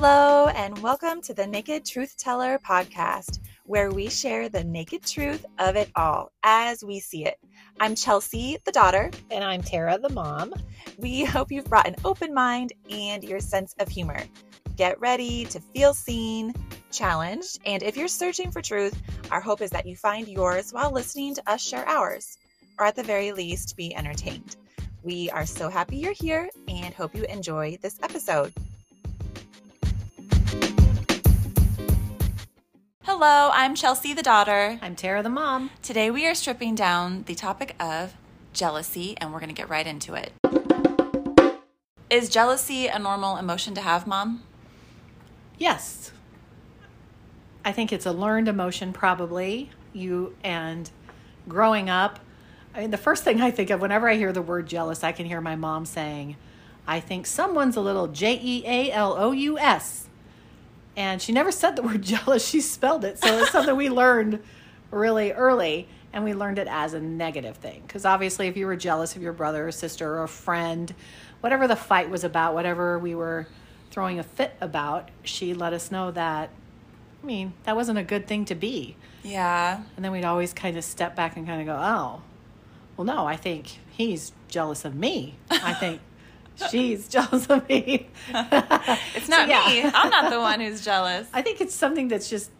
Hello, and welcome to the Naked Truth Teller podcast, where we share the naked truth of it all as we see it. I'm Chelsea, the daughter. And I'm Tara, the mom. We hope you've brought an open mind and your sense of humor. Get ready to feel seen, challenged, and if you're searching for truth, our hope is that you find yours while listening to us share ours, or at the very least, be entertained. We are so happy you're here and hope you enjoy this episode. Hello, I'm Chelsea, the daughter. I'm Tara, the mom. Today we are stripping down the topic of jealousy and we're going to get right into it. Is jealousy a normal emotion to have, mom? Yes. I think it's a learned emotion, probably. You and growing up, I mean, the first thing I think of whenever I hear the word jealous, I can hear my mom saying, I think someone's a little J E A L O U S. And she never said the word jealous, she spelled it. So it's something we learned really early. And we learned it as a negative thing. Because obviously, if you were jealous of your brother or sister or a friend, whatever the fight was about, whatever we were throwing a fit about, she let us know that, I mean, that wasn't a good thing to be. Yeah. And then we'd always kind of step back and kind of go, oh, well, no, I think he's jealous of me. I think she's jealous of me. It's not So, yeah. me. I'm not the one who's jealous. I think it's something that's just,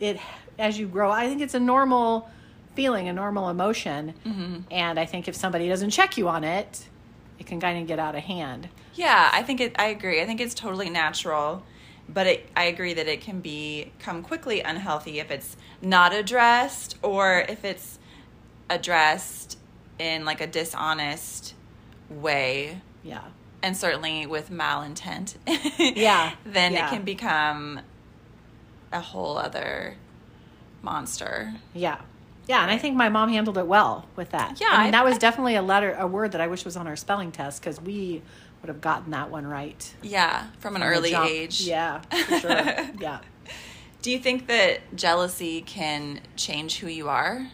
it, as you grow, I think it's a normal feeling, a normal emotion. Mm-hmm. And I think if somebody doesn't check you on it, it can kind of get out of hand. Yeah, I think it I agree. I think it's totally natural, but it, I agree that it can become quickly unhealthy if it's not addressed or if it's addressed in like a dishonest way Yeah. and certainly with malintent. Yeah, Then yeah. it can become a whole other monster. Yeah. Yeah, and I think my mom handled it well with that. Yeah, I mean that was definitely a letter, a word that I wish was on our spelling test because we would have gotten that one right Yeah, from an from early age. Yeah, for sure. yeah, Do you think that jealousy can change who you are?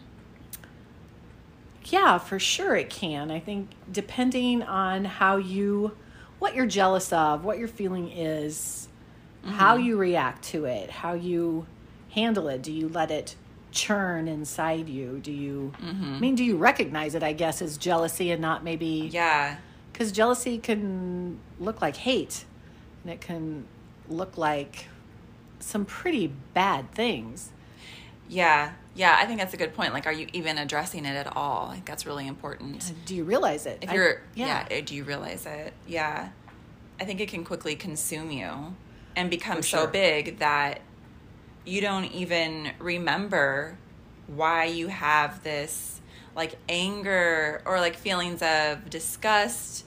Yeah, for sure it can. I think depending on how you, what you're jealous of, what your feeling is, how Mm-hmm. you react to it, how you handle it. Do you let it churn inside you? Do you? I mean, do you recognize it? I guess as jealousy and not maybe Yeah. because jealousy can look like hate and it can look like some pretty bad things Yeah, yeah, I think that's a good point. Like, are you even addressing it at all? Like, that's really important. do you realize it If you're, yeah. uh, do you realize it? Yeah, I think it can quickly consume you and become so big that you don't even remember why you have this like anger or like feelings of disgust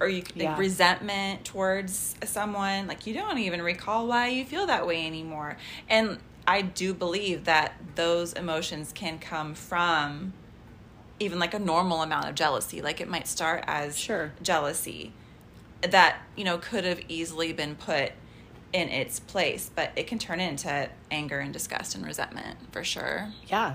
or you like Mm-hmm. Yeah. resentment towards someone like you don't even recall why you feel that way anymore and i do believe that those emotions can come from even like a normal amount of jealousy like it might start as Sure. jealousy that you know could have easily been put in its place but it can turn into anger and disgust and resentment for sure yeah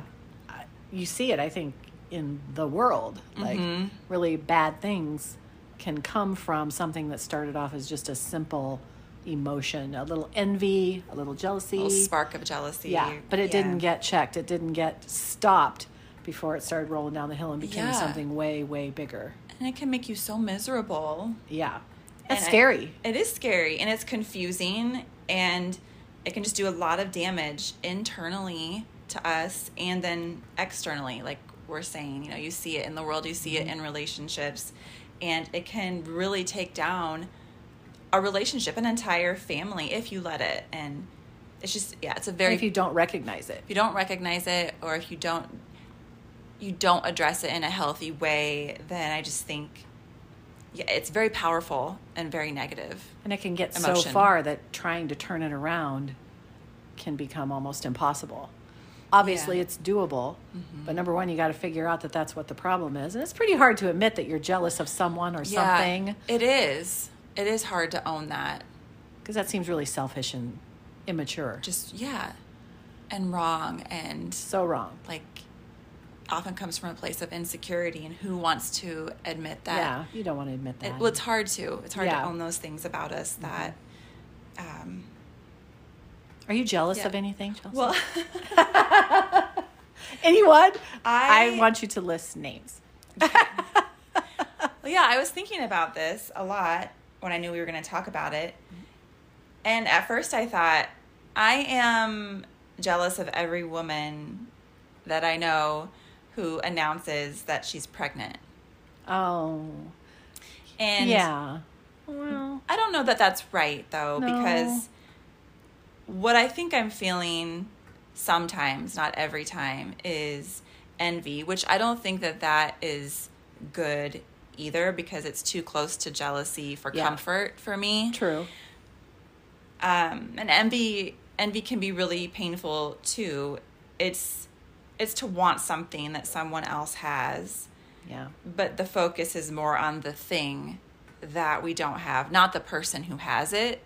you see it i think in the world like Mhm. really bad things can come from something that started off as just a simple emotion a little envy a little jealousy. A little spark of jealousy. Yeah but it Yeah. didn't get checked. It didn't get stopped before it started rolling down the hill and became Yeah. something way way bigger. And it can make you so miserable. Yeah. That's And I- scary. It is scary and it's confusing and it can just do a lot of damage internally to us and then externally like we're saying. You know you see it in the world you see it Mm-hmm. in relationships and it can really take down a relationship an entire family if you let it. And it's just yeah it's a very if you don't recognize it. If you don't recognize it or if you don't you don't address it in a healthy way then i just think yeah it's very powerful and very negative and it can get Emotion. so far that trying to turn it around can become almost impossible. Obviously Yeah. it's doable mm-hmm. but number one you got to figure out that that's what the problem is. And it's pretty hard to admit that you're jealous of someone or something. it is it is hard to own that because that seems really selfish and immature just yeah and wrong and so wrong like often comes from a place of insecurity and who wants to admit that yeah you don't want to admit that It, well, it's hard to. It's hard Yeah. to own those things about us that um, Are you jealous Yeah. of anything, Chelsea? well, anyone? I- I want you to list names. well, yeah, I was thinking about this a lot when I knew we were going to talk about it. Mm-hmm. And at first I thought, I am jealous of every woman that I know who announces that she's pregnant. Oh, And yeah. Well, I don't know that that's right though, No. because what I think I'm feeling sometimes, not every time, is envy, which I don't think that that is good either because it's too close to jealousy for Yeah. comfort for me. true. Um, and envy envy can be really painful too. It's it's to want something that someone else has Yeah. but the focus is more on the thing that we don't have, not the person who has it.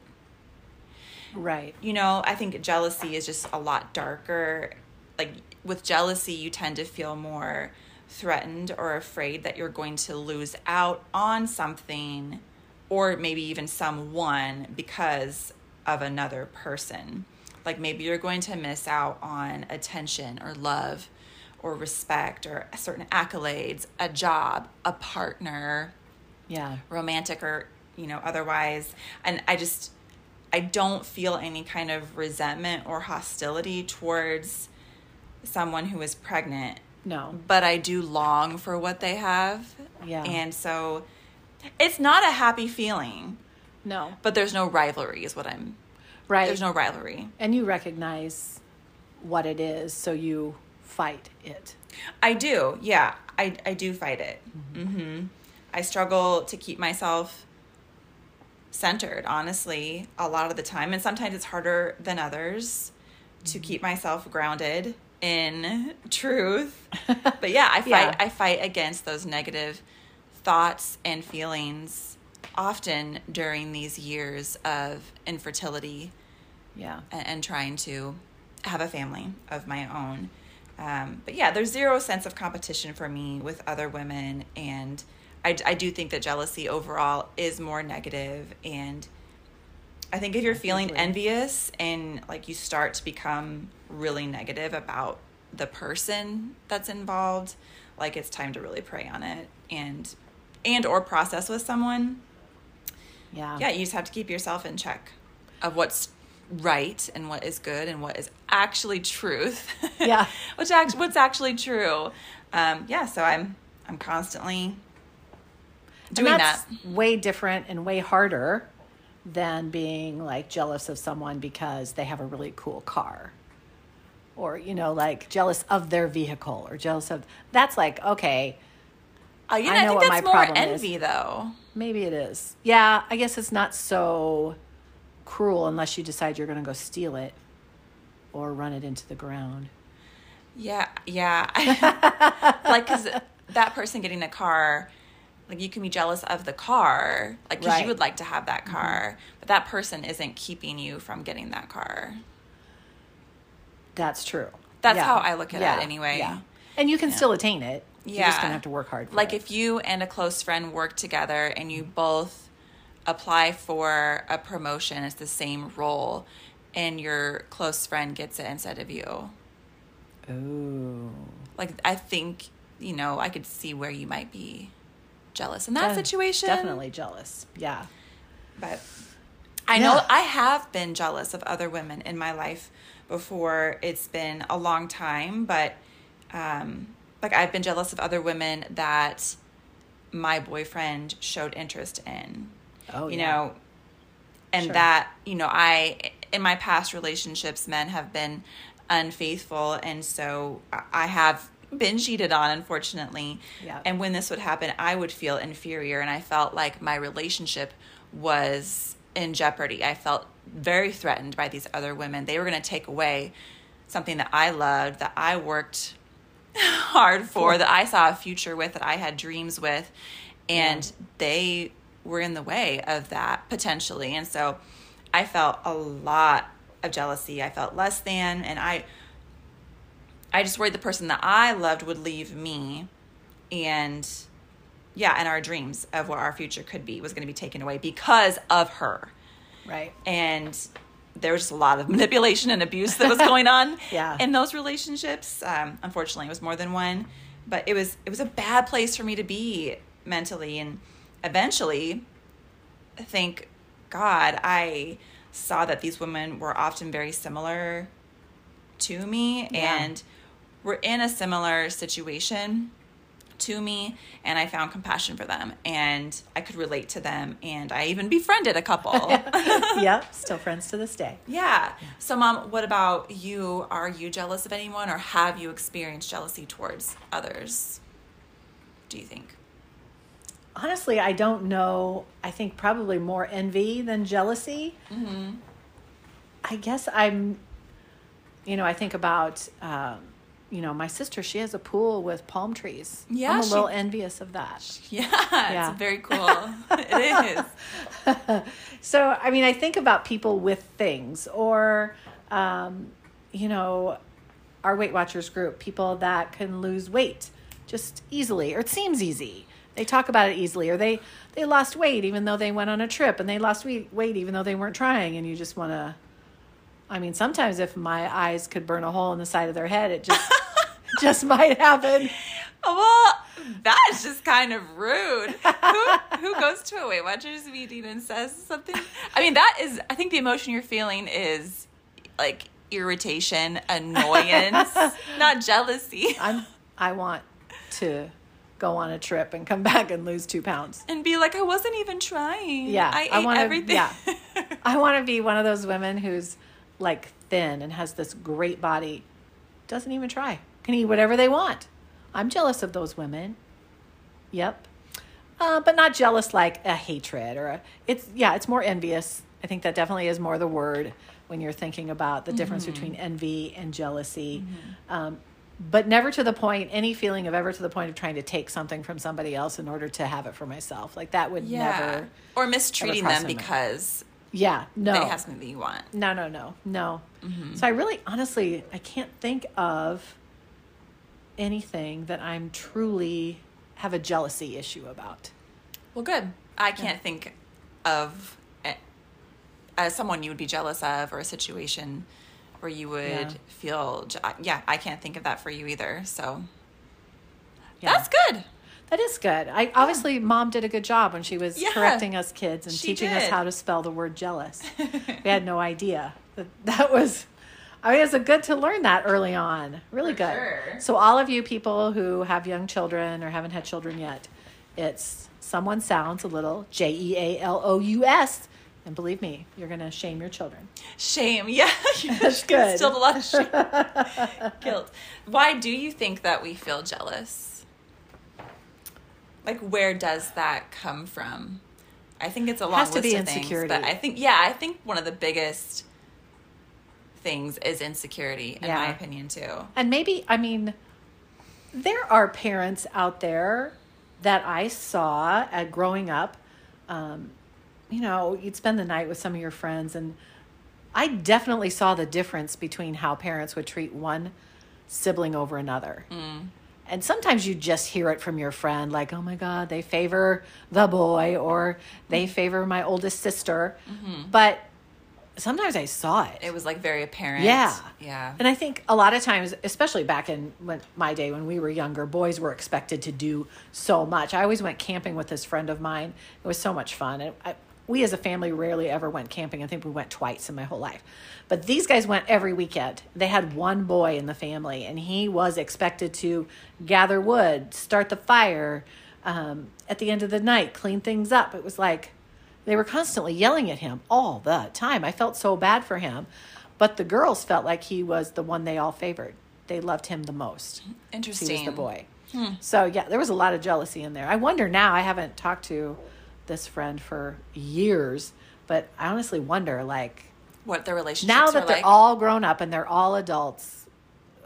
Right. You know, I think jealousy is just a lot darker. Like with jealousy, you tend to feel more threatened or afraid that you're going to lose out on something or maybe even someone because of another person. Like maybe you're going to miss out on attention or love or respect or certain accolades, a job, a partner, Yeah. romantic or you know otherwise and i just i don't feel any kind of resentment or hostility towards someone who is pregnant No. but i do long for what they have Yeah. and so it's not a happy feeling No. but there's no rivalry is what i'm Right. there's no rivalry and you recognize what it is, so you fight it. I do. Yeah, I I do fight it. hmm I struggle to keep myself centered, honestly, a lot of the time, and sometimes it's harder than others to keep myself grounded in truth. But yeah, I fight. Yeah. I fight against those negative thoughts and feelings often during these years of infertility Yeah. and, and trying to have a family of my own. Um, but yeah, there's zero sense of competition for me with other women. And I, I do think that jealousy overall is more negative. And I think if you're feeling envious and like you start to become really negative about the person that's involved, like it's time to really pray on it and and or process with someone Yeah. yeah, you just have to keep yourself in check of what's right and what is good and what is actually truth. Yeah. Which act what's actually true. Um, yeah, so I'm I'm constantly And doing that's that. way different and way harder than being like jealous of someone because they have a really cool car or you know like jealous of their vehicle or jealous of that's like okay Uh, you know, I I, think what that's my more problem is. envy though. maybe it is yeah i guess it's not so cruel unless you decide you're going to go steal it or run it into the ground Yeah, yeah. like cuz that person getting a car like you can be jealous of the car, like cuz Right. you would like to have that car, but that person isn't keeping you from getting that car. That's true That's how I look at it anyway. yeah and you can still attain it you're just Yeah. going to have to work hard for like it. if you and a close friend work together and you mm-hmm. both apply for a promotion it's the same role and your close friend gets it instead of you Ooh. like i think you know i could see where you might be jealous in that situation Definitely jealous. Yeah. but i know i have been jealous of other women in my life before it's been a long time but um like i've been jealous of other women that my boyfriend showed interest in Oh, you yeah. know and Sure. that you know i in my past relationships men have been unfaithful and so I- have been cheated on unfortunately Yeah. and when this would happen i would feel inferior and i felt like my relationship was in jeopardy. I felt very threatened by these other women. They were going to take away something that i loved that i worked hard for that i saw a future with that i had dreams with and they were in the way of that potentially. And so i felt a lot of jealousy. I felt less than and i i just worried the person that i loved would leave me and yeah and our dreams of what our future could be was going to be taken away because of her Right. And there was just a lot of manipulation and abuse that was going on Yeah. in those relationships. Um, unfortunately, it was more than one, but it was it was a bad place for me to be mentally. And eventually, thank God, I saw that these women were often very similar to me Yeah. and were in a similar situation to me and I found compassion for them and I could relate to them and I even befriended a couple. yep. Still friends to this day. yeah. So mom, what about you? Are you jealous of anyone or have you experienced jealousy towards others? Do you think? Honestly, I don't know. I think probably more envy than jealousy. Mm-hmm. I guess I'm, you know, I think about, um, you know, my sister, she has a pool with palm trees. Yeah, I'm a she- little envious of that. Yeah, Yeah. it's very cool. it is. So, I mean, I think about people with things or, um, you know, our Weight Watchers group, people that can lose weight just easily, or it seems easy. They talk about it easily, or they, they lost weight even though they went on a trip, and they lost weight, weight even though they weren't trying, and you just want to. I mean, sometimes if my eyes could burn a hole in the side of their head, it just just might happen. Well, that's just kind of rude. who, who goes to a Weight Watchers meeting and says something? I mean, that is, I think the emotion you're feeling is like irritation, annoyance, not jealousy. I'm I want to go on a trip and come back and lose two pounds. And be like, I wasn't even trying. Yeah, I I ate wanna- everything. yeah. I want to be one of those women who's like thin and has this great body, doesn't even try, can eat whatever they want. I'm jealous of those women. Yep. Uh, but not jealous like a hatred or a, it's, yeah, it's more envious. I think that definitely is more the word when you're thinking about the difference between envy and jealousy. Um, but never to the point, any feeling of ever to the point of trying to take something from somebody else in order to have it for myself. Like that would yeah. never. or mistreating them because Yeah, no. they have something that you want. No, no, no, no. So I really, honestly, I can't think of anything that I'm truly have a jealousy issue about. Well, good. I can't think of as someone you would be jealous of or a situation where you would Yeah. feel. je- Yeah, I can't think of that for you either. So Yeah. that's good. That is good. I obviously mom did a good job when she was Yeah. correcting us kids and She teaching us how to spell the word jealous. we had no idea that that was. I mean, it's a good to learn that early on. Really For good. sure. So all of you people who have young children or haven't had children yet, it's someone sounds a little J E A L O U S, and believe me, you're gonna shame your children. Shame. Yeah, That's good. Still a lot of shame. Guilt. Why do you think that we feel jealous? Like, where does that come from? I think it's a long Has to be of things, but I think yeah, I think one of the biggest things is insecurity, in my opinion too. And maybe, I mean, there are parents out there that I saw at growing up. Um, you know, you'd spend the night with some of your friends, and I definitely saw the difference between how parents would treat one sibling over another. And sometimes you just hear it from your friend, like, oh my God, they favor the boy, or they favor my oldest sister. But sometimes I saw it. It was like very apparent. Yeah. Yeah. And I think a lot of times, especially back in when, my day when we were younger, boys were expected to do so much. I always went camping with this friend of mine. It was so much fun. And I, we as a family rarely ever went camping. I think we went twice in my whole life. But these guys went every weekend. They had one boy in the family, and he was expected to gather wood, start the fire, um, at the end of the night, clean things up. It was like, they were constantly yelling at him all the time. I felt so bad for him. But the girls felt like he was the one they all favored. They loved him the most. Interesting. He was the boy. Hmm. So, yeah, there was a lot of jealousy in there. I wonder now, I haven't talked to this friend for years, but I honestly wonder like, What their relationship now that they're like. all grown up and they're all adults,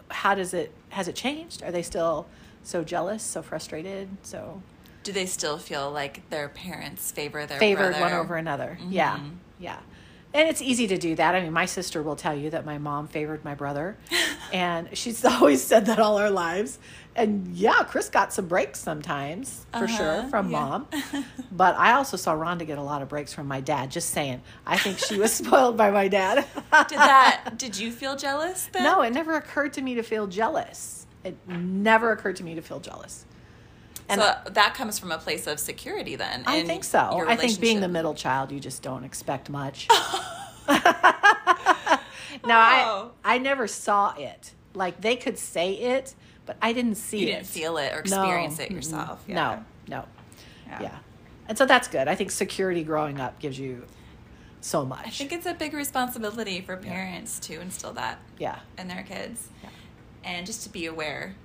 how does it, has it changed? Are they still so jealous, so frustrated, so Do they still feel like their parents favor their favored brother? one over another. Yeah, Mm-hmm. yeah. And it's easy to do that. I mean, my sister will tell you that my mom favored my brother. and she's always said that all our lives. And yeah, Chris got some breaks sometimes, for Uh-huh, sure, from yeah. mom. but I also saw Rhonda get a lot of breaks from my dad. Just saying. I think she was spoiled by my dad. Did that? Did you feel jealous? Then? No, it never occurred to me to feel jealous. It never occurred to me to feel jealous. And so that comes from a place of security, then. I think so. I think being the middle child, you just don't expect much. no, I Oh. I never saw it. Like they could say it, but I didn't see you it. didn't feel it or No. experience it yourself. Yeah. No, no. Yeah. Yeah. And so that's good. I think security growing up gives you so much. I think it's a big responsibility for parents to instill that yeah. in their kids, Yeah. and just to be aware.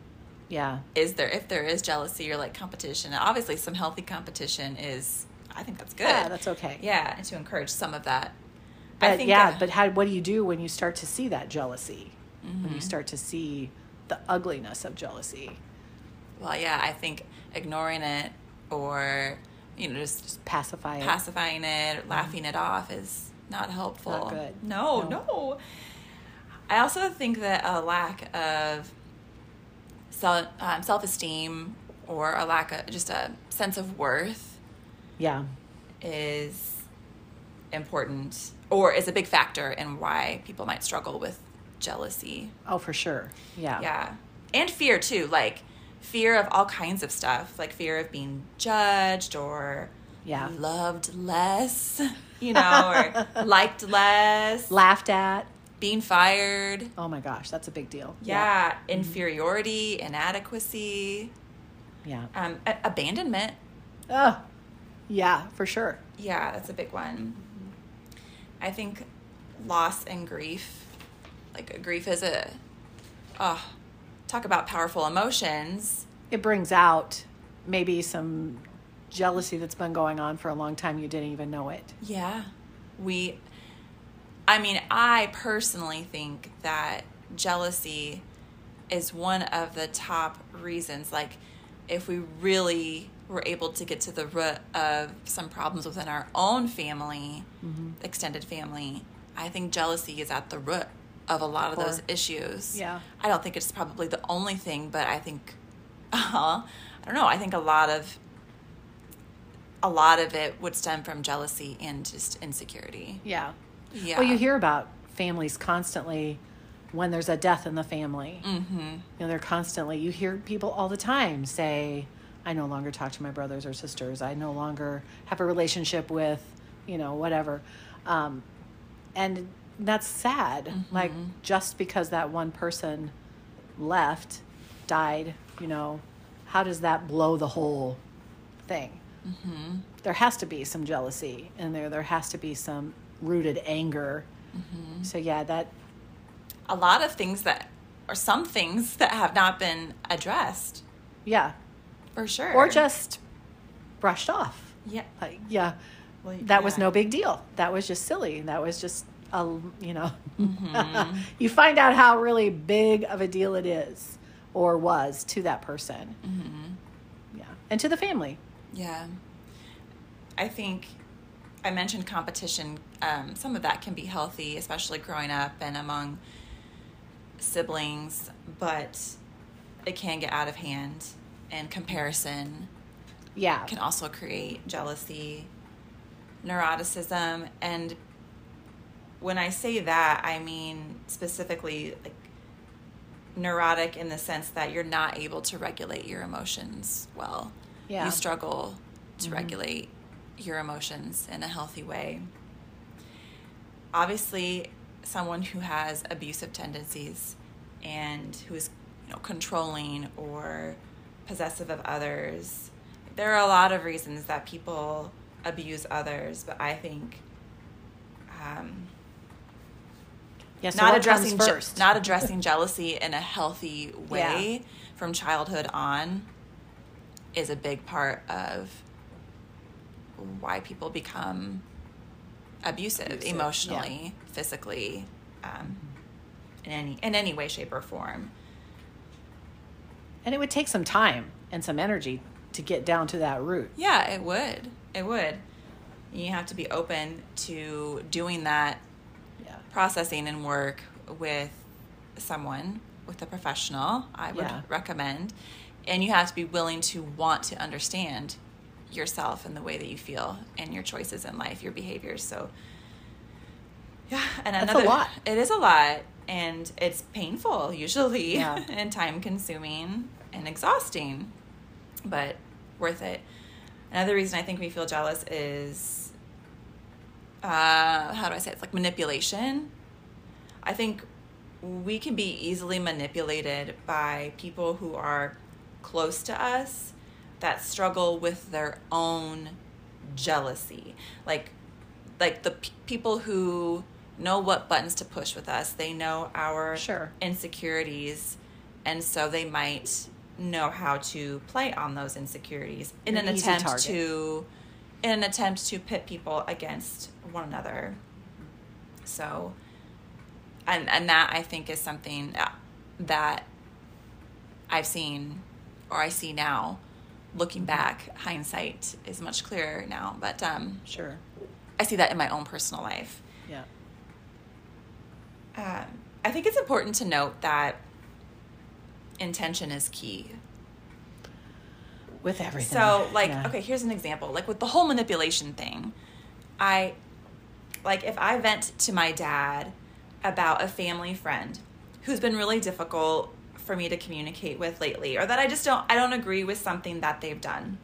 Yeah. Is there if there is jealousy or like competition? Obviously, some healthy competition is. I think that's good. Yeah, that's okay. Yeah, and to encourage some of that. But yeah, uh, but how what do you do when you start to see that jealousy? When Mm-hmm. you start to see the ugliness of jealousy. well, yeah, I think ignoring it or you know just, just Pacify it. pacifying it or laughing it off is not helpful. Not good. No, No. no. I also think that a lack of self um, self esteem or a lack of just a sense of worth yeah. is important or is a big factor in why people might struggle with jealousy. Oh, for sure. Yeah. Yeah. And fear too, like fear of all kinds of stuff, like fear of being judged or Yeah. loved less, you know, or liked less, Laughed at. Being fired. Oh my gosh, that's a big deal. Yeah, inferiority, inadequacy, Yeah. um, a- abandonment. Oh, yeah, for sure. Yeah, that's a big one. I think loss and grief, like grief is a, oh, talk about powerful emotions. It brings out maybe some jealousy that's been going on for a long time. You didn't even know it. Yeah. We, I mean, I personally think that jealousy is one of the top reasons. Like, if we really were able to get to the root of some problems within our own family, extended family, I think jealousy is at the root of a lot of those issues. Yeah. I don't think it's probably the only thing, but I think, uh, I don't know, I think a lot of a lot of it would stem from jealousy and just insecurity. Yeah. Yeah. Well, you hear about families constantly when there's a death in the family. Mm-hmm. You know, they're constantly, you hear people all the time say, I no longer talk to my brothers or sisters. I no longer have a relationship with, you know, whatever. Um, and that's sad. Like, just because that one person left, died, you know, how does that blow the whole thing? There has to be some jealousy in there. There has to be some rooted anger. So, yeah, that, A lot of things that, or some things that have not been addressed, yeah. for sure. Or just brushed off. yeah. Like, yeah, Well, that was no big deal. That was just silly. That was just a, you know, Mm-hmm. you find out how really big of a deal it is or was to that person. Mm-hmm. Yeah. And to the family. Yeah. I think I mentioned competition. Um, some of that can be healthy, especially growing up and among siblings, but it can get out of hand. And comparison Yeah. can also create jealousy, neuroticism, and when I say that, I mean specifically like neurotic in the sense that you're not able to regulate your emotions well. Yeah. You struggle to regulate your emotions in a healthy way. Obviously, someone who has abusive tendencies and who is you know, controlling or possessive of others, there are a lot of reasons that people abuse others, but I think um, Yeah. So not addressing je- first. not addressing jealousy in a healthy way Yeah. from childhood on is a big part of why people become abusive, Abusive, emotionally, physically, um, in any in any way, shape, or form. and it would take some time and some energy to get down to that root. Yeah, it would. It would. You have to be open to doing that Yeah. processing and work with someone, with a professional, I would Yeah. recommend. And you have to be willing to want to understand yourself and the way that you feel and your choices in life, your behaviors. So, yeah, and That's a another lot. It is a lot, and it's painful usually, Yeah. and time consuming and exhausting, but worth it. Another reason I think we feel jealous is, uh, how do I say it? It's like manipulation. I think we can be easily manipulated by people who are close to us that struggle with their own jealousy. Like like the p- people who know what buttons to push with us. They know our Sure. insecurities and so they might know how to play on those insecurities in An an attempt target. to in an attempt to pit people against one another. So and and that I think is something uh, that I've seen or I see now looking back hindsight is much clearer now but um Sure. I see that in my own personal life Yeah. um, I think it's important to note that intention is key With everything. So, like, Yeah. okay, here's an example. Like with the whole manipulation thing, I like if I vent to my dad about a family friend who's been really difficult for me to communicate with lately or that I just don't I don't agree with something that they've done.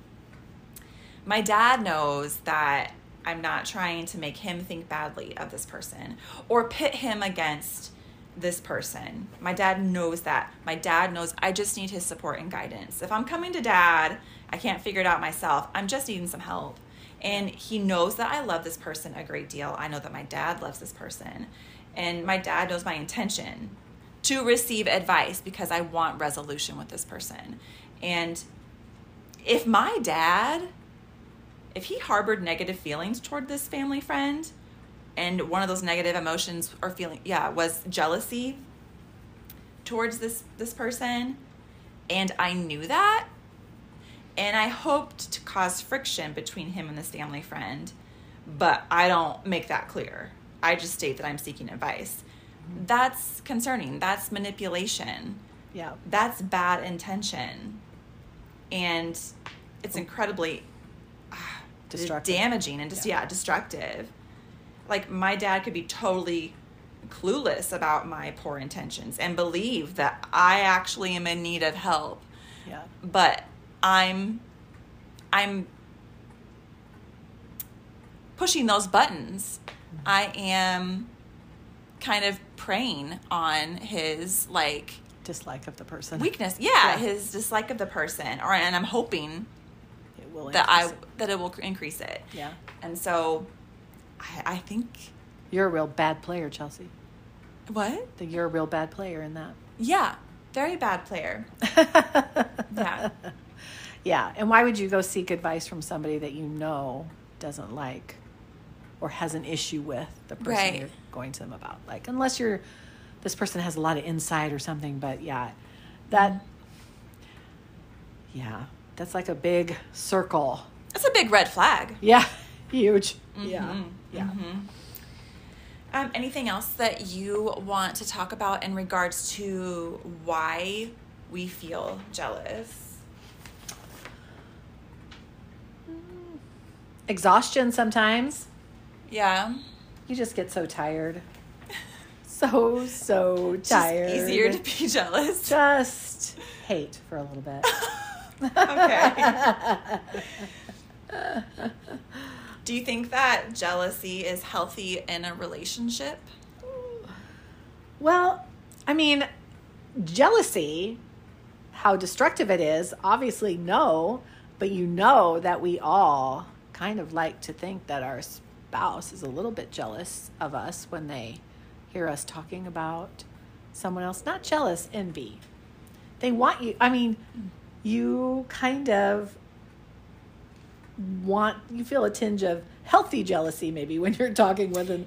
My dad knows that I'm not trying to make him think badly of this person or pit him against this person. My dad knows that. My dad knows I just need his support and guidance. If I'm coming to dad, I can't figure it out myself. I'm just needing some help. And he knows that I love this person a great deal. I know that my dad loves this person. And my dad knows my intention to receive advice because I want resolution with this person. And if my dad, if he harbored negative feelings toward this family friend, and one of those negative emotions or feeling, yeah, was jealousy towards this this person, and I knew that, and I hoped to cause friction between him and this family friend, but I don't make that clear. I just state that I'm seeking advice. That's concerning. That's manipulation Yeah. that's bad intention and it's incredibly ah, Destructive. damaging and just yeah. destructive like my dad could be totally clueless about my poor intentions and believe that i actually am in need of help Yeah. but i'm i'm pushing those buttons i am kind of preying on his like Dislike of the person. weakness yeah, Yeah. his dislike of the person or and i'm hoping It will that i it. that it will increase it Yeah. and so i, I think You're a real bad player, Chelsea. what That you're a real bad player in that. yeah very bad player yeah Yeah. And why would you go seek advice from somebody that you know doesn't like or has an issue with the person Right. you're going to them about? Like, unless you're, this person has a lot of insight or something, but yeah, that, yeah, that's like a big circle. that's a big red flag Yeah. Huge. Yeah. Mhm. Yeah. um, anything else that you want to talk about in regards to why we feel jealous Exhaustion sometimes. Yeah You just get so tired. So, so tired. just easier to be jealous just hate for a little bit. okay do you think that jealousy is healthy in a relationship Well, I mean, jealousy, how destructive it is, obviously, no, but you know that we all kind of like to think that our spouse is a little bit jealous of us when they hear us talking about someone else. Not jealous, envy. They want you, I mean, you kind of want you feel a tinge of healthy jealousy maybe when you're talking with an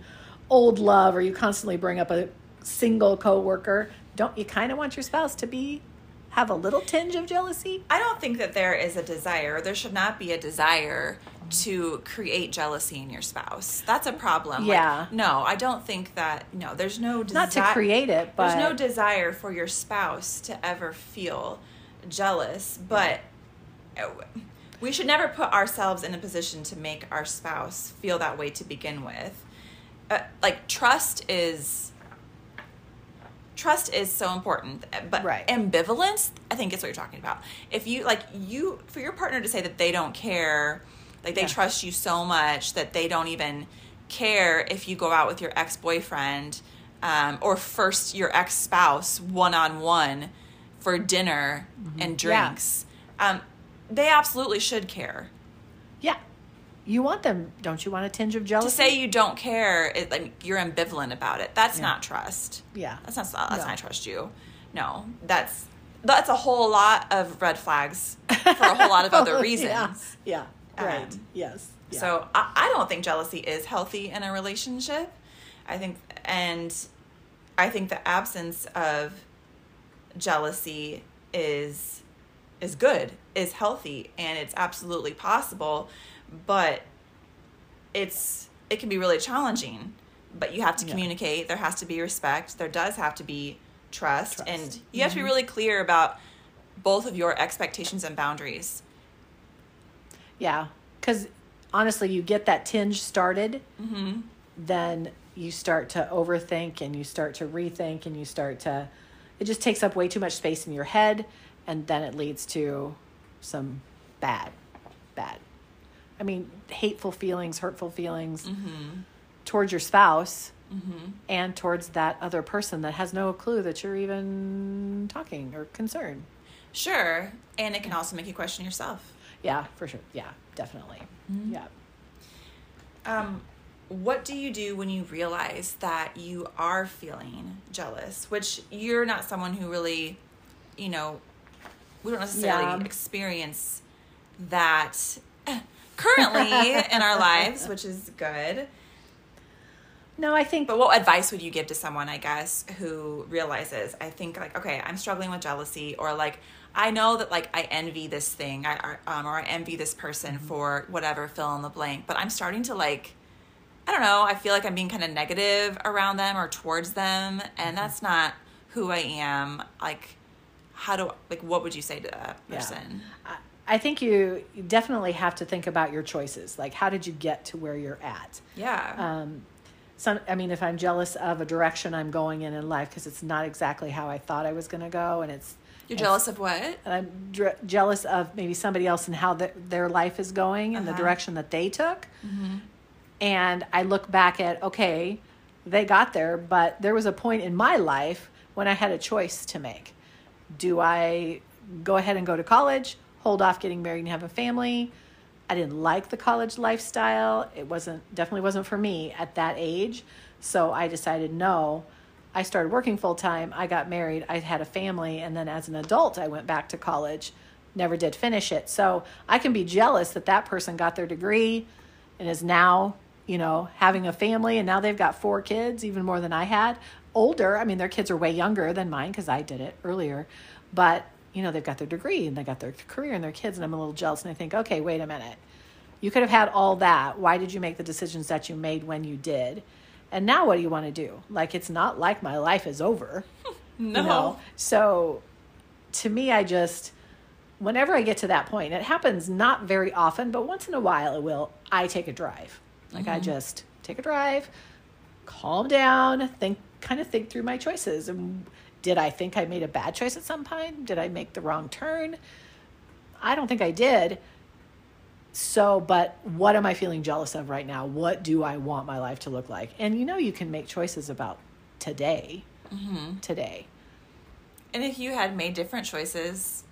old love or you constantly bring up a single coworker don't you kind of want your spouse to be have a little tinge of jealousy I don't think that there is a desire. There should not be a desire to create jealousy in your spouse. That's a problem. Like, Yeah. no, I don't think that. No, there's no desi- Not to create it, but there's no desire for your spouse to ever feel jealous, but we should never put ourselves in a position to make our spouse feel that way to begin with. Uh, like trust is trust is so important, but Right. ambivalence, I think is what you're talking about. If you like you for your partner to say that they don't care, like they Yeah. trust you so much that they don't even care if you go out with your ex-boyfriend um, or first your ex-spouse one-on-one for dinner and Mm-hmm. Yeah. drinks um, they absolutely should care yeah. You want them, don't you want a tinge of jealousy? to say you don't care it, like you're ambivalent about it that's Yeah. not trust yeah. that's not that's No. not trust you no that's that's a whole lot of red flags for a whole lot of other reasons Yeah. yeah. Right. Um, yes. Yeah. So I, I don't think jealousy is healthy in a relationship. I think, and I think the absence of jealousy is is good, is healthy, and it's absolutely possible. But it's it can be really challenging. But you have to Yeah. communicate. There has to be respect. There does have to be trust, Trust. and you have to be really clear about both of your expectations and boundaries. Yeah, because honestly, you get that tinge started, Mm-hmm. then you start to overthink and you start to rethink and you start to. It just takes up way too much space in your head, and then it leads to some bad, bad. I mean, hateful feelings, hurtful feelings Mm-hmm. towards your spouse and towards that other person that has no clue that you're even talking or concerned. Sure. And it can also make you question yourself. Yeah, for sure. Yeah, definitely. Yeah. Um, what do you do when you realize that you are feeling jealous? Which you're not someone who really, you know, we don't necessarily Yeah. experience that currently in our lives, which is good. No, I think But what advice would you give to someone, I guess, who realizes, I think, like, okay, I'm struggling with jealousy, or like, I know that, like, I envy this thing, I, um, or I envy this person for whatever, fill in the blank, but I'm starting to, like, I don't know, I feel like I'm being kind of negative around them or towards them, and that's not who I am. Like, how do, like, what would you say to that Yeah. person? I- I think you you definitely have to think about your choices. Like, how did you get to where you're at? Yeah. Um, some, I mean, if I'm jealous of a direction I'm going in in life because it's not exactly how I thought I was going to go, and it's You're it's- jealous of what? and I'm dr- jealous of maybe somebody else and how the, their life is going and the Uh-huh. direction that they took. And I look back at, okay, they got there, but there was a point in my life when I had a choice to make. Do I go ahead and go to college, hold off getting married and have a family? I didn't like the college lifestyle. It wasn't definitely wasn't for me at that age. So I decided no. I started working full time. I got married. I had a family, and then as an adult, I went back to college. Never did finish it. So I can be jealous that that person got their degree and is now, you know, having a family, and now they've got four kids, even more than I had. Older. I mean, their kids are way younger than mine because I did it earlier, but you know, they've got their degree and they got their career and their kids, and I'm a little jealous. And I think, okay, wait a minute. You could have had all that. Why did you make the decisions that you made when you did? And now what do you want to do? Like, it's not like my life is over. No. You know? So to me, I just, whenever I get to that point, it happens not very often, but once in a while it will, I take a drive. Like, I mm-hmm. just take a drive, calm down, think, kind of think through my choices. And did I think I made a bad choice at some point? Did I make the wrong turn? I don't think I did. So, but what am I feeling jealous of right now? What do I want my life to look like? And you know, you can make choices about today. Mm-hmm. Today. And if you had made different choices,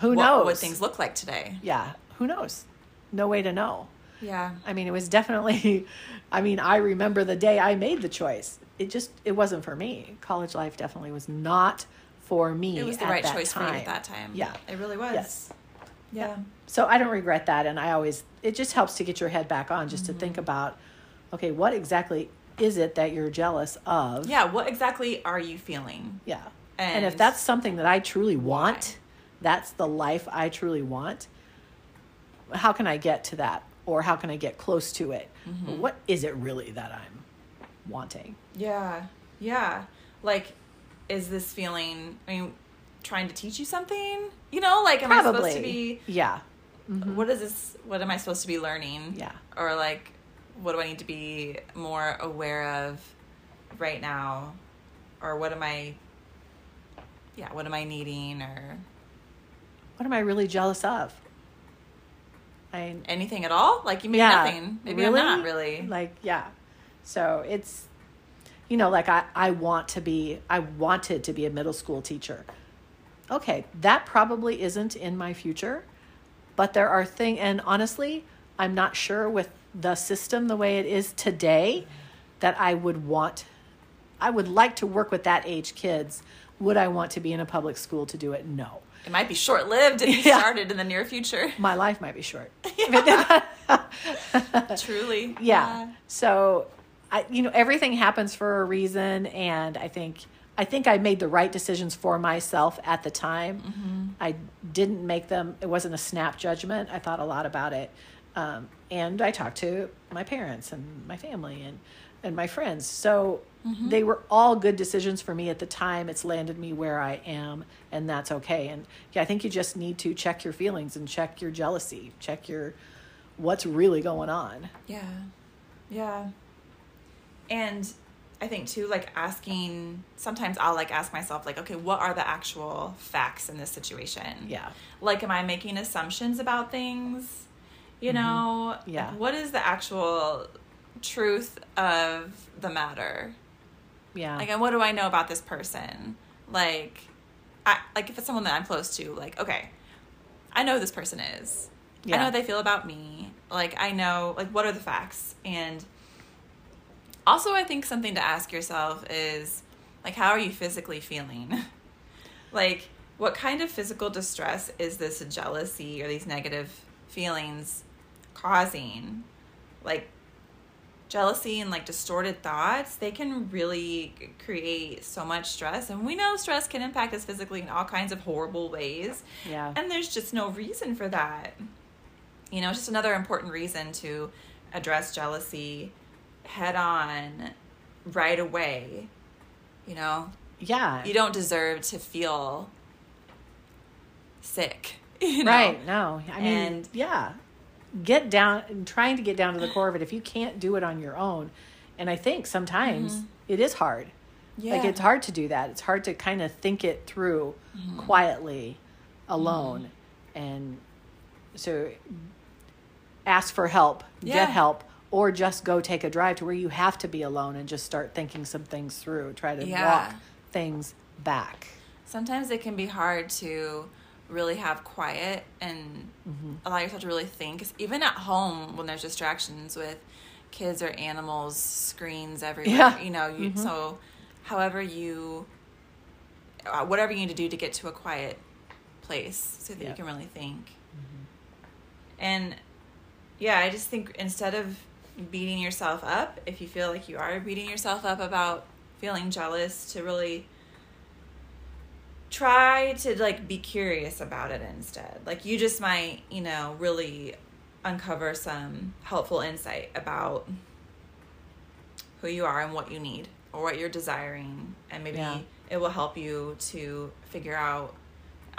Who what knows? would things look like today? Yeah, who knows? No way to know. Yeah. I mean, it was definitely, I mean, I remember the day I made the choice. It just, it wasn't for me. College life definitely was not for me. It was the right choice for you at that time. Yeah. It really was. Yes. Yeah. So I don't regret that. And I always, it just helps to get your head back on just to Mm-hmm. think about, okay, what exactly is it that you're jealous of? Yeah. What exactly are you feeling? Yeah. And, if that's something that I truly want, that's the life I truly want, how can I get to that? Or how can I get close to it? Mm-hmm. What is it really that I'm wanting? Yeah. Yeah. Like, is this feeling, I mean, trying to teach you something? You know, like, am I supposed to be, Yeah. Mm-hmm. what is this, what am I supposed to be learning? Yeah. Or, like, what do I need to be more aware of right now? Or what am I, yeah, what am I needing? Or What am I really jealous of? I anything at all? Like, you maybe yeah, nothing. Maybe I'm not really. Like, yeah. So it's, you know, like I, I want to be, I wanted to be a middle school teacher. Okay, that probably isn't in my future, but there are things, and honestly, I'm not sure with the system the way it is today that I would want, I would like to work with that age kids. Would I want to be in a public school to do it? No. It might be short lived if you Yeah. started in the near future. My life might be short. Truly. yeah. So I you know everything happens for a reason and I think I think I made the right decisions for myself at the time. I didn't make them it wasn't a snap judgment. I thought a lot about it. Um, and I talked to my parents and my family and and my friends. So they were all good decisions for me at the time. It's landed me where I am and that's okay. And yeah, I think you just need to check your feelings and check your jealousy, check your what's really going on. Yeah. Yeah. And I think too, like asking, sometimes I'll like ask myself, like, okay, what are the actual facts in this situation? Yeah. Like, am I making assumptions about things? You know? Mm-hmm. Yeah. What is the actual truth of the matter? Yeah. Like, and what do I know about this person? Like, I like if it's someone that I'm close to, like, okay, I know who this person is. Yeah. I know they feel about me. Like, I know, like, what are the facts? And also, I think something to ask yourself is, like, how are you physically feeling? like, what kind of physical distress is this jealousy or these negative feelings causing? Like, jealousy and like distorted thoughts, they can really create so much stress. And we know stress can impact us physically in all kinds of horrible ways. Yeah. And there's just no reason for that. You know, it's just another important reason to address jealousy head on right away. You know, yeah. you don't deserve to feel sick. You know? Right. No. I mean, And- yeah. Get down, trying to get down to the core of it. If you can't do it on your own, and I think sometimes it is hard. Mm-hmm. Yeah. Like it's hard to do that. It's hard to kind of think it through Mm-hmm. quietly, alone, and so ask for help, Yeah. get help, or just go take a drive to where you have to be alone and just start thinking some things through. Try to Yeah. walk things back. sometimes it can be hard to really have quiet and Mm-hmm. allow yourself to really think. even at home when there's distractions with kids or animals screens everywhere Yeah. you know you so however you uh, whatever you need to do to get to a quiet place so that Yeah. you can really think and yeah i just think instead of beating yourself up if you feel like you are beating yourself up about feeling jealous to really try to like be curious about it instead. Like you just might you know really uncover some helpful insight about who you are and what you need or what you're desiring and maybe Yeah. it will help you to figure out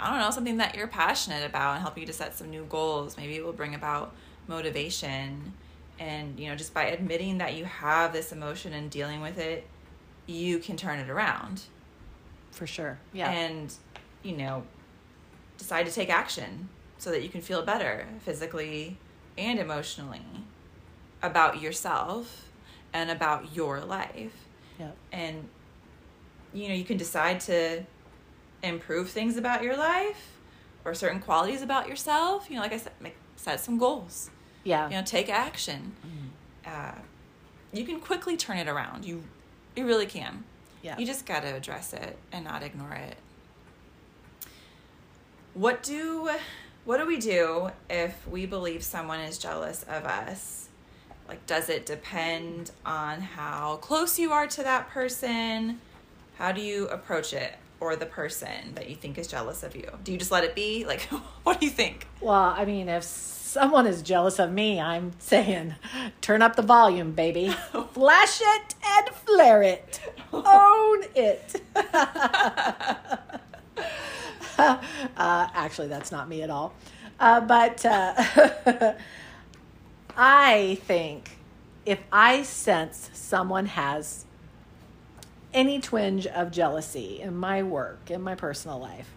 i don't know something that you're passionate about and help you to set some new goals. Maybe it will bring about motivation and you know just by admitting that you have this emotion and dealing with it you can turn it around For sure. Yeah. and you know decide to take action so that you can feel better physically and emotionally about yourself and about your life yeah. and you know you can decide to improve things about your life or certain qualities about yourself you know like i said make, set some goals Yeah. you know take action uh, you can quickly turn it around you you really can Yeah. you just got to address it and not ignore it. What do what do we do if we believe someone is jealous of us? Like does it depend on how close you are to that person? How do you approach it or the person that you think is jealous of you? Do you just let it be? Like what do you think? Well, I mean, if someone is jealous of me, I'm saying, turn up the volume, baby. Flash it and flare it. Own it. uh, actually, that's not me at all. Uh, but uh, I think if I sense someone has any twinge of jealousy in my work, in my personal life,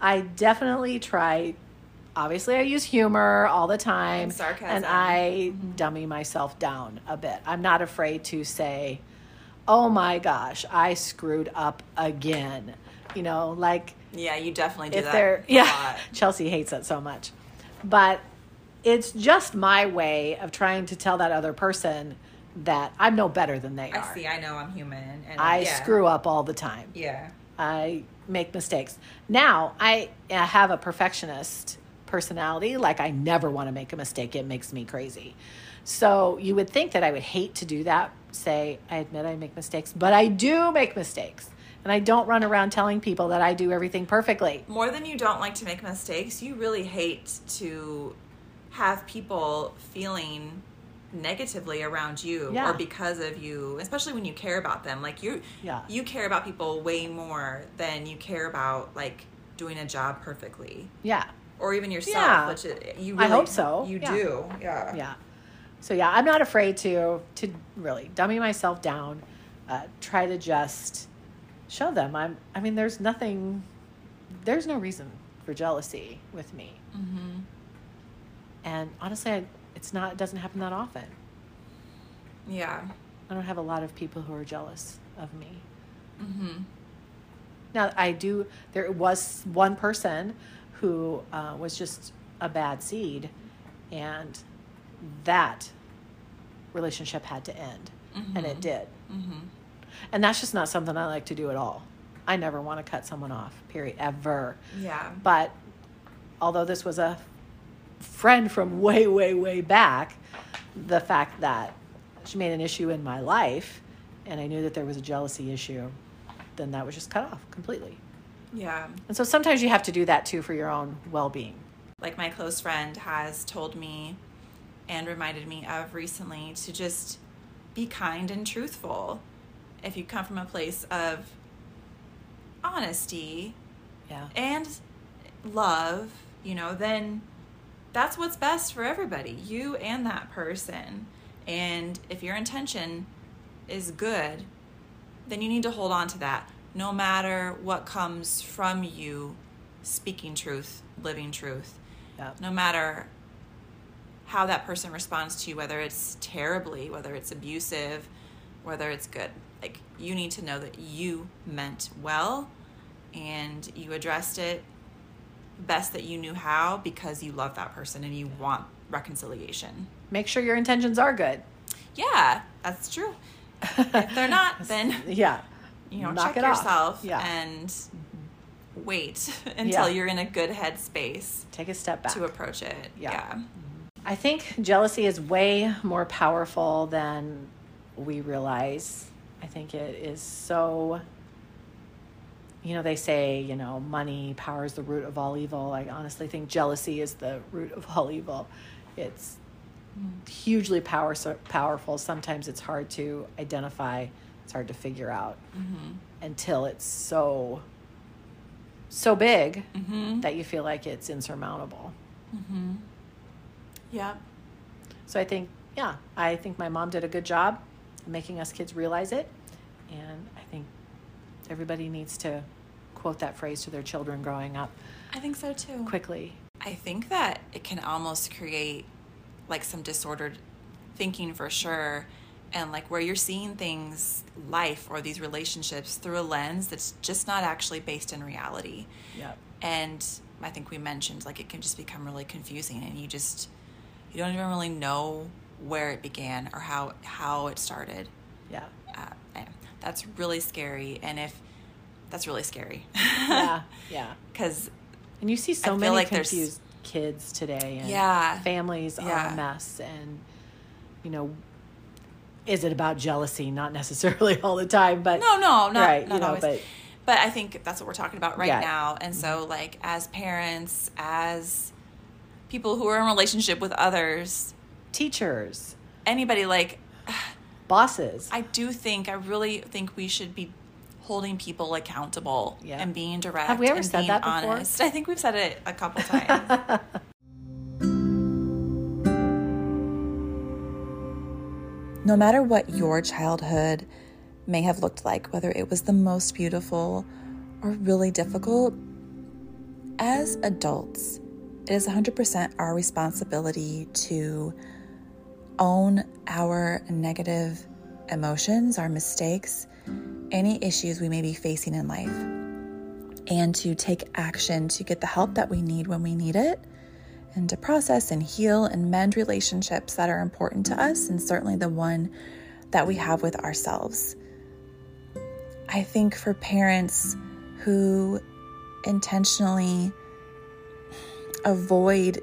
I definitely try. Obviously, I use humor all the time, And sarcasm. and I mm-hmm. dummy myself down a bit. I'm not afraid to say, "Oh my gosh, I screwed up again." You know, like Yeah, you definitely do if that. they're yeah lot. chelsea hates it so much but it's just my way of trying to tell that other person that i'm no better than they I are I see. I know I'm human, and i yeah. screw up all the time Yeah. i make mistakes now I have a perfectionist personality like i never want to make a mistake it makes me crazy so you would think that i would hate to do that say i admit i make mistakes but i do make mistakes and i don't run around telling people that i do everything perfectly More than you don't like to make mistakes, you really hate to have people feeling negatively around you Yeah. or because of you, especially when you care about them. Like you Yeah. you care about people way more than you care about like doing a job perfectly. yeah Or even yourself, Yeah. which it, you I really hope so. You Yeah. do. Yeah. yeah so yeah i'm not afraid to to really dummy myself down uh, try to just show them i'm i mean there's nothing there's no reason for jealousy with me Mm-hmm. and honestly I, it's not it doesn't happen that often Yeah. i don't have a lot of people who are jealous of me Mm-hmm. now i do there was one person who uh, was just a bad seed and that relationship had to end and it did Mm-hmm. And that's just not something I like to do at all. I never want to cut someone off, period, ever. Yeah. But although this was a friend from way, way, way back, the fact that she made an issue in my life and I knew that there was a jealousy issue, then that was just cut off completely. Yeah. And so sometimes you have to do that too for your own well being. like my close friend has told me and reminded me of recently to just be kind and truthful. If you come from a place of honesty Yeah. and love, you know, then that's what's best for everybody, you and that person. And if your intention is good, then you need to hold on to that no matter what comes from you speaking truth, living truth Yeah. no matter how that person responds to you, whether it's terribly, whether it's abusive, whether it's good. Like, you need to know that you meant well and you addressed it best that you knew how because you love that person and you want reconciliation. Make sure your intentions are good. Yeah, that's true. If they're not, then Yeah. You know, Knock check yourself Yeah. and mm-hmm. wait until Yeah. you're in a good headspace Take a step back. to approach it. Yeah. yeah. Mm-hmm. I think jealousy is way more powerful than we realize. I think it is so, you know, they say, you know, money, power is the root of all evil. I honestly think jealousy is the root of all evil. It's mm. hugely power, so powerful. Sometimes it's hard to identify, it's hard to figure out until it's so, so big Mm-hmm. that you feel like it's insurmountable. Yeah. So I think, yeah, I think my mom did a good job making us kids realize it. And I think everybody needs to quote that phrase to their children growing up I think so too. quickly. I think that it can almost create like some disordered thinking for sure. And like where you're seeing things, life or these relationships through a lens that's just not actually based in reality. Yep. And I think we mentioned like it can just become really confusing and you just, you don't even really know where it began or how, how it started. Yeah. Uh, that's really scary. And if that's really scary. Yeah. Yeah. Because And you see so many like there's- confused kids today. And Yeah. Families are Yeah. a mess. And, you know, is it about jealousy? Not necessarily all the time, but. No, no, not, right. not you know, always. but But I think that's what we're talking about right Yeah. now. And so, mm-hmm. like, as parents, as people who are in relationship with others, Teachers, anybody like bosses. I do think I really think we should be holding people accountable Yeah. and being direct. Have we ever and said being that before? honest. I think we've said it a couple times. No matter what your childhood may have looked like, whether it was the most beautiful or really difficult, as adults, it is 100% our responsibility to own our negative emotions, our mistakes, any issues we may be facing in life, and to take action to get the help that we need when we need it, and to process and heal and mend relationships that are important to us, and certainly the one that we have with ourselves. I think for parents who intentionally avoid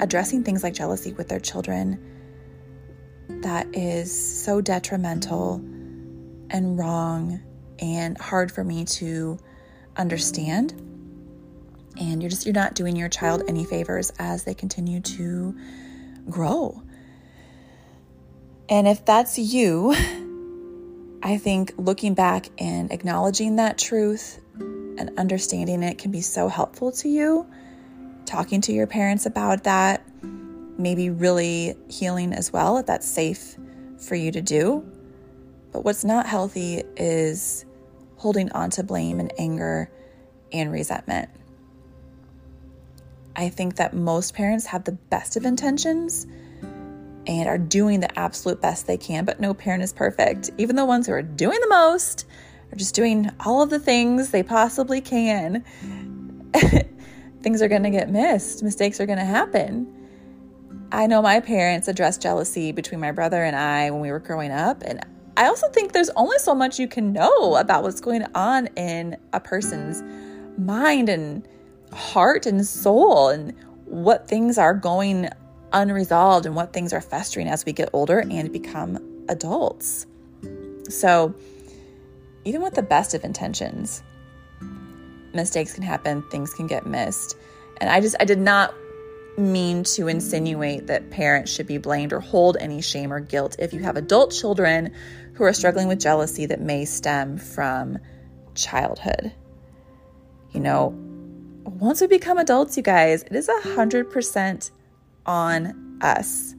addressing things like jealousy with their children, that is so detrimental and wrong and hard for me to understand. And you're just you're not doing your child any favors as they continue to grow. And if that's you, I think looking back and acknowledging that truth and understanding it can be so helpful to you. Talking to your parents about that, maybe really healing as well, if that's safe for you to do. But what's not healthy is holding on to blame and anger and resentment. I think that most parents have the best of intentions and are doing the absolute best they can, but no parent is perfect. Even the ones who are doing the most are just doing all of the things they possibly can. things are going to get missed, mistakes are going to happen. I know my parents addressed jealousy between my brother and I when we were growing up, and I also think there's only so much you can know about what's going on in a person's mind and heart and soul and what things are going unresolved and what things are festering as we get older and become adults. So, even with the best of intentions, mistakes can happen, things can get missed. And I just, I did not mean to insinuate that parents should be blamed or hold any shame or guilt if you have adult children who are struggling with jealousy that may stem from childhood. You know, once we become adults, you guys, it is a hundred percent on us.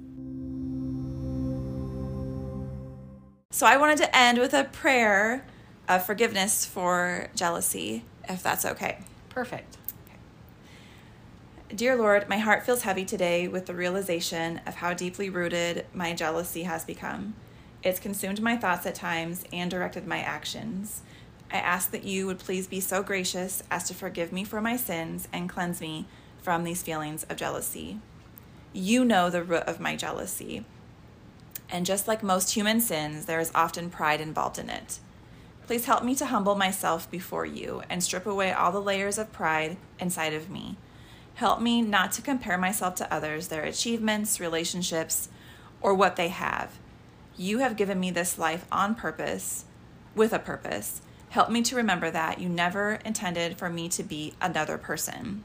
So I wanted to end with a prayer of forgiveness for jealousy, if that's okay. Perfect. Dear Lord, my heart feels heavy today with the realization of how deeply rooted my jealousy has become. It's consumed my thoughts at times and directed my actions. I ask that you would please be so gracious as to forgive me for my sins and cleanse me from these feelings of jealousy. You know the root of my jealousy. And just like most human sins, there is often pride involved in it. Please help me to humble myself before you and strip away all the layers of pride inside of me. Help me not to compare myself to others, their achievements, relationships, or what they have. You have given me this life on purpose, with a purpose. Help me to remember that you never intended for me to be another person.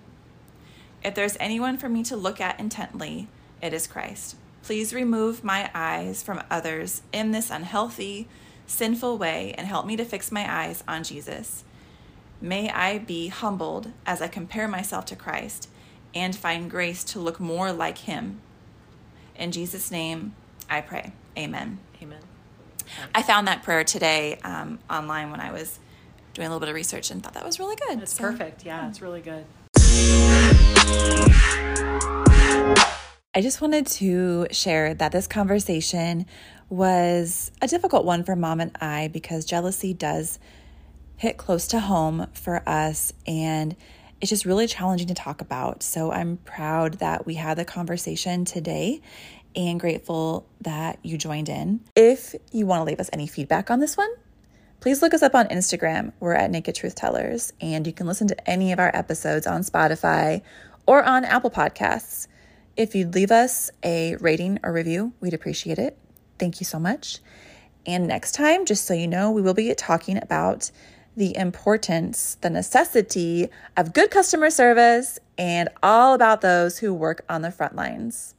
If there's anyone for me to look at intently, it is Christ. Please remove my eyes from others in this unhealthy, sinful way and help me to fix my eyes on Jesus. May I be humbled as I compare myself to Christ and find grace to look more like Him. In Jesus' name, I pray. Amen. Amen. I found that prayer today um, online when I was doing a little bit of research and thought that was really good. It's So- perfect. Yeah, it's really good. I just wanted to share that this conversation was a difficult one for mom and I because jealousy does hit close to home for us and it's just really challenging to talk about. So I'm proud that we had the conversation today and grateful that you joined in. If you want to leave us any feedback on this one, please look us up on Instagram. We're at Naked Truth Tellers, and you can listen to any of our episodes on Spotify or on Apple Podcasts. If you'd leave us a rating or review, we'd appreciate it. Thank you so much. And next time, just so you know, we will be talking about the importance, the necessity of good customer service and all about those who work on the front lines.